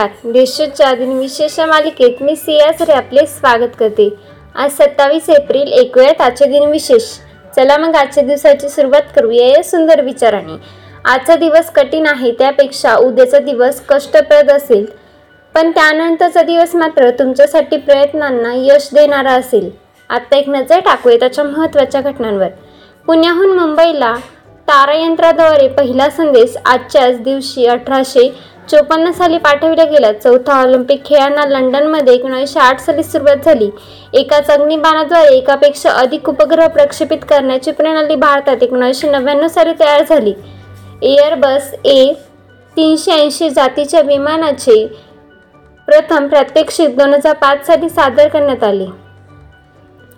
नमस्कार. देशच्या दिनविशेष मालिकेत मी सियासरे आपले स्वागत करते. आज सत्तावीस एप्रिल ऐकूयात आजचे दिनविशेष चला मग आजच्या दिवसाची सुरुवात करूया या सुंदर विचाराने. आजचा दिवस कठीण आहे त्यापेक्षा उद्याचा दिवस कष्टप्रद असेल. पण त्यानंतरचा दिवस मात्र तुमच्यासाठी प्रयत्नांना यश देणारा असेल. आत्ता एक नजर टाकूया त्याच्या महत्त्वाच्या घटनांवर. पुण्याहून मुंबईला तारायंत्राद्वारे पहिला संदेश आजच्याच दिवशी अठराशे चोपन्न साली पाठविल्या गेल्या. चौथा ऑलिम्पिक खेळांना लंडनमध्ये एकोणीसशे आठ साली सुरुवात झाली. एकाच अग्निबाणाद्वारे एकापेक्षा अधिक उपग्रह प्रक्षेपित करण्याची प्रणाली भारतात एकोणीसशे नव्याण्णव साली तयार झाली. एअरबस ए तीनशे ऐंशी जातीच्या विमानाचे प्रथम प्रात्यक्षिक दोन हजार पाच साली सादर करण्यात आले.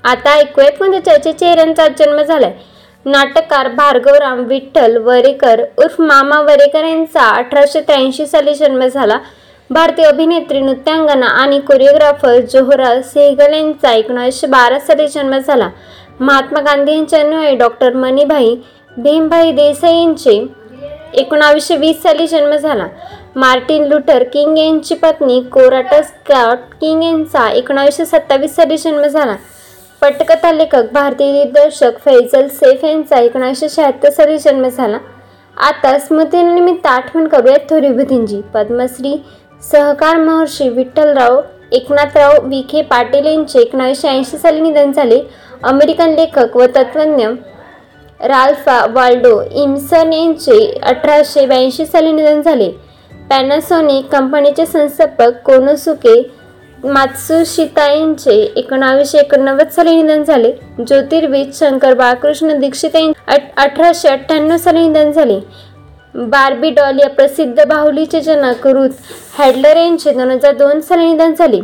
आता ऐकूयात म्हणजे चर्चेचे चेहऱ्यांचा जन्म झालाय? नाटककार भार्गवराम विठ्ठल वरेकर उर्फ मामा वरेकर यांचा अठराशे त्र्याऐंशी साली जन्म झाला. भारतीय अभिनेत्री नृत्यांगना आणि कोरिओग्राफर जोहरा सेहगल यांचा एकोणीसशे बारा साली जन्म झाला. महात्मा गांधी यांच्या अनुयायी डॉक्टर मणिभाई भीमभाई देसाई यांचे एकोणावीसशे वीस साली जन्म झाला. मार्टिन लुटर किंग यांची पत्नी कोराटा स्कॉट किंग यांचा एकोणावीसशे सत्तावीस साली जन्म झाला. पटकथा लेखक भारतीय दिग्दर्शक फैजल सेफ यांचा एकोणीसशे शहात्तर साली जन्म झाला. आता स्मृतीनिमित्त आठवण करूयात थोर विभूतींची पद्मश्री सहकार महर्षी विठ्ठलराव एकनाथराव विखे पाटील यांचे एकोणावीसशे ऐंशी साली निधन झाले. अमेरिकन लेखक व तत्त्वज्ञ राल्फा वाल्डो इम्सन यांचे अठराशे ब्याऐंशी साली निधन झाले. पॅनासोनिक कंपनीचे संस्थापक कोनोसुके मात्सुशिता यांचे एकोणावीसशे एकोणनव्वद साली निधन झाले. ज्योतिर्विद शंकर बाळकृष्ण दीक्षित अठराशे अठ्ठ्याण्णव साली निधन झाले. बार्बी डॉल या प्रसिद्ध बाहुलीचे जनक रुथ हॅडलर यांचे दोन हजार दोन साली निधन झाले.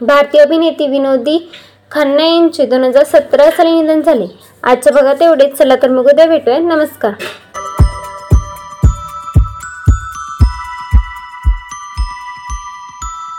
भारतीय अभिनेते विनोदी खन्ना यांचे दोन हजार सतरा साली निधन झाले. आजच्या बघा तेवढेच. चला तर मग उद्या भेटूया. नमस्कार.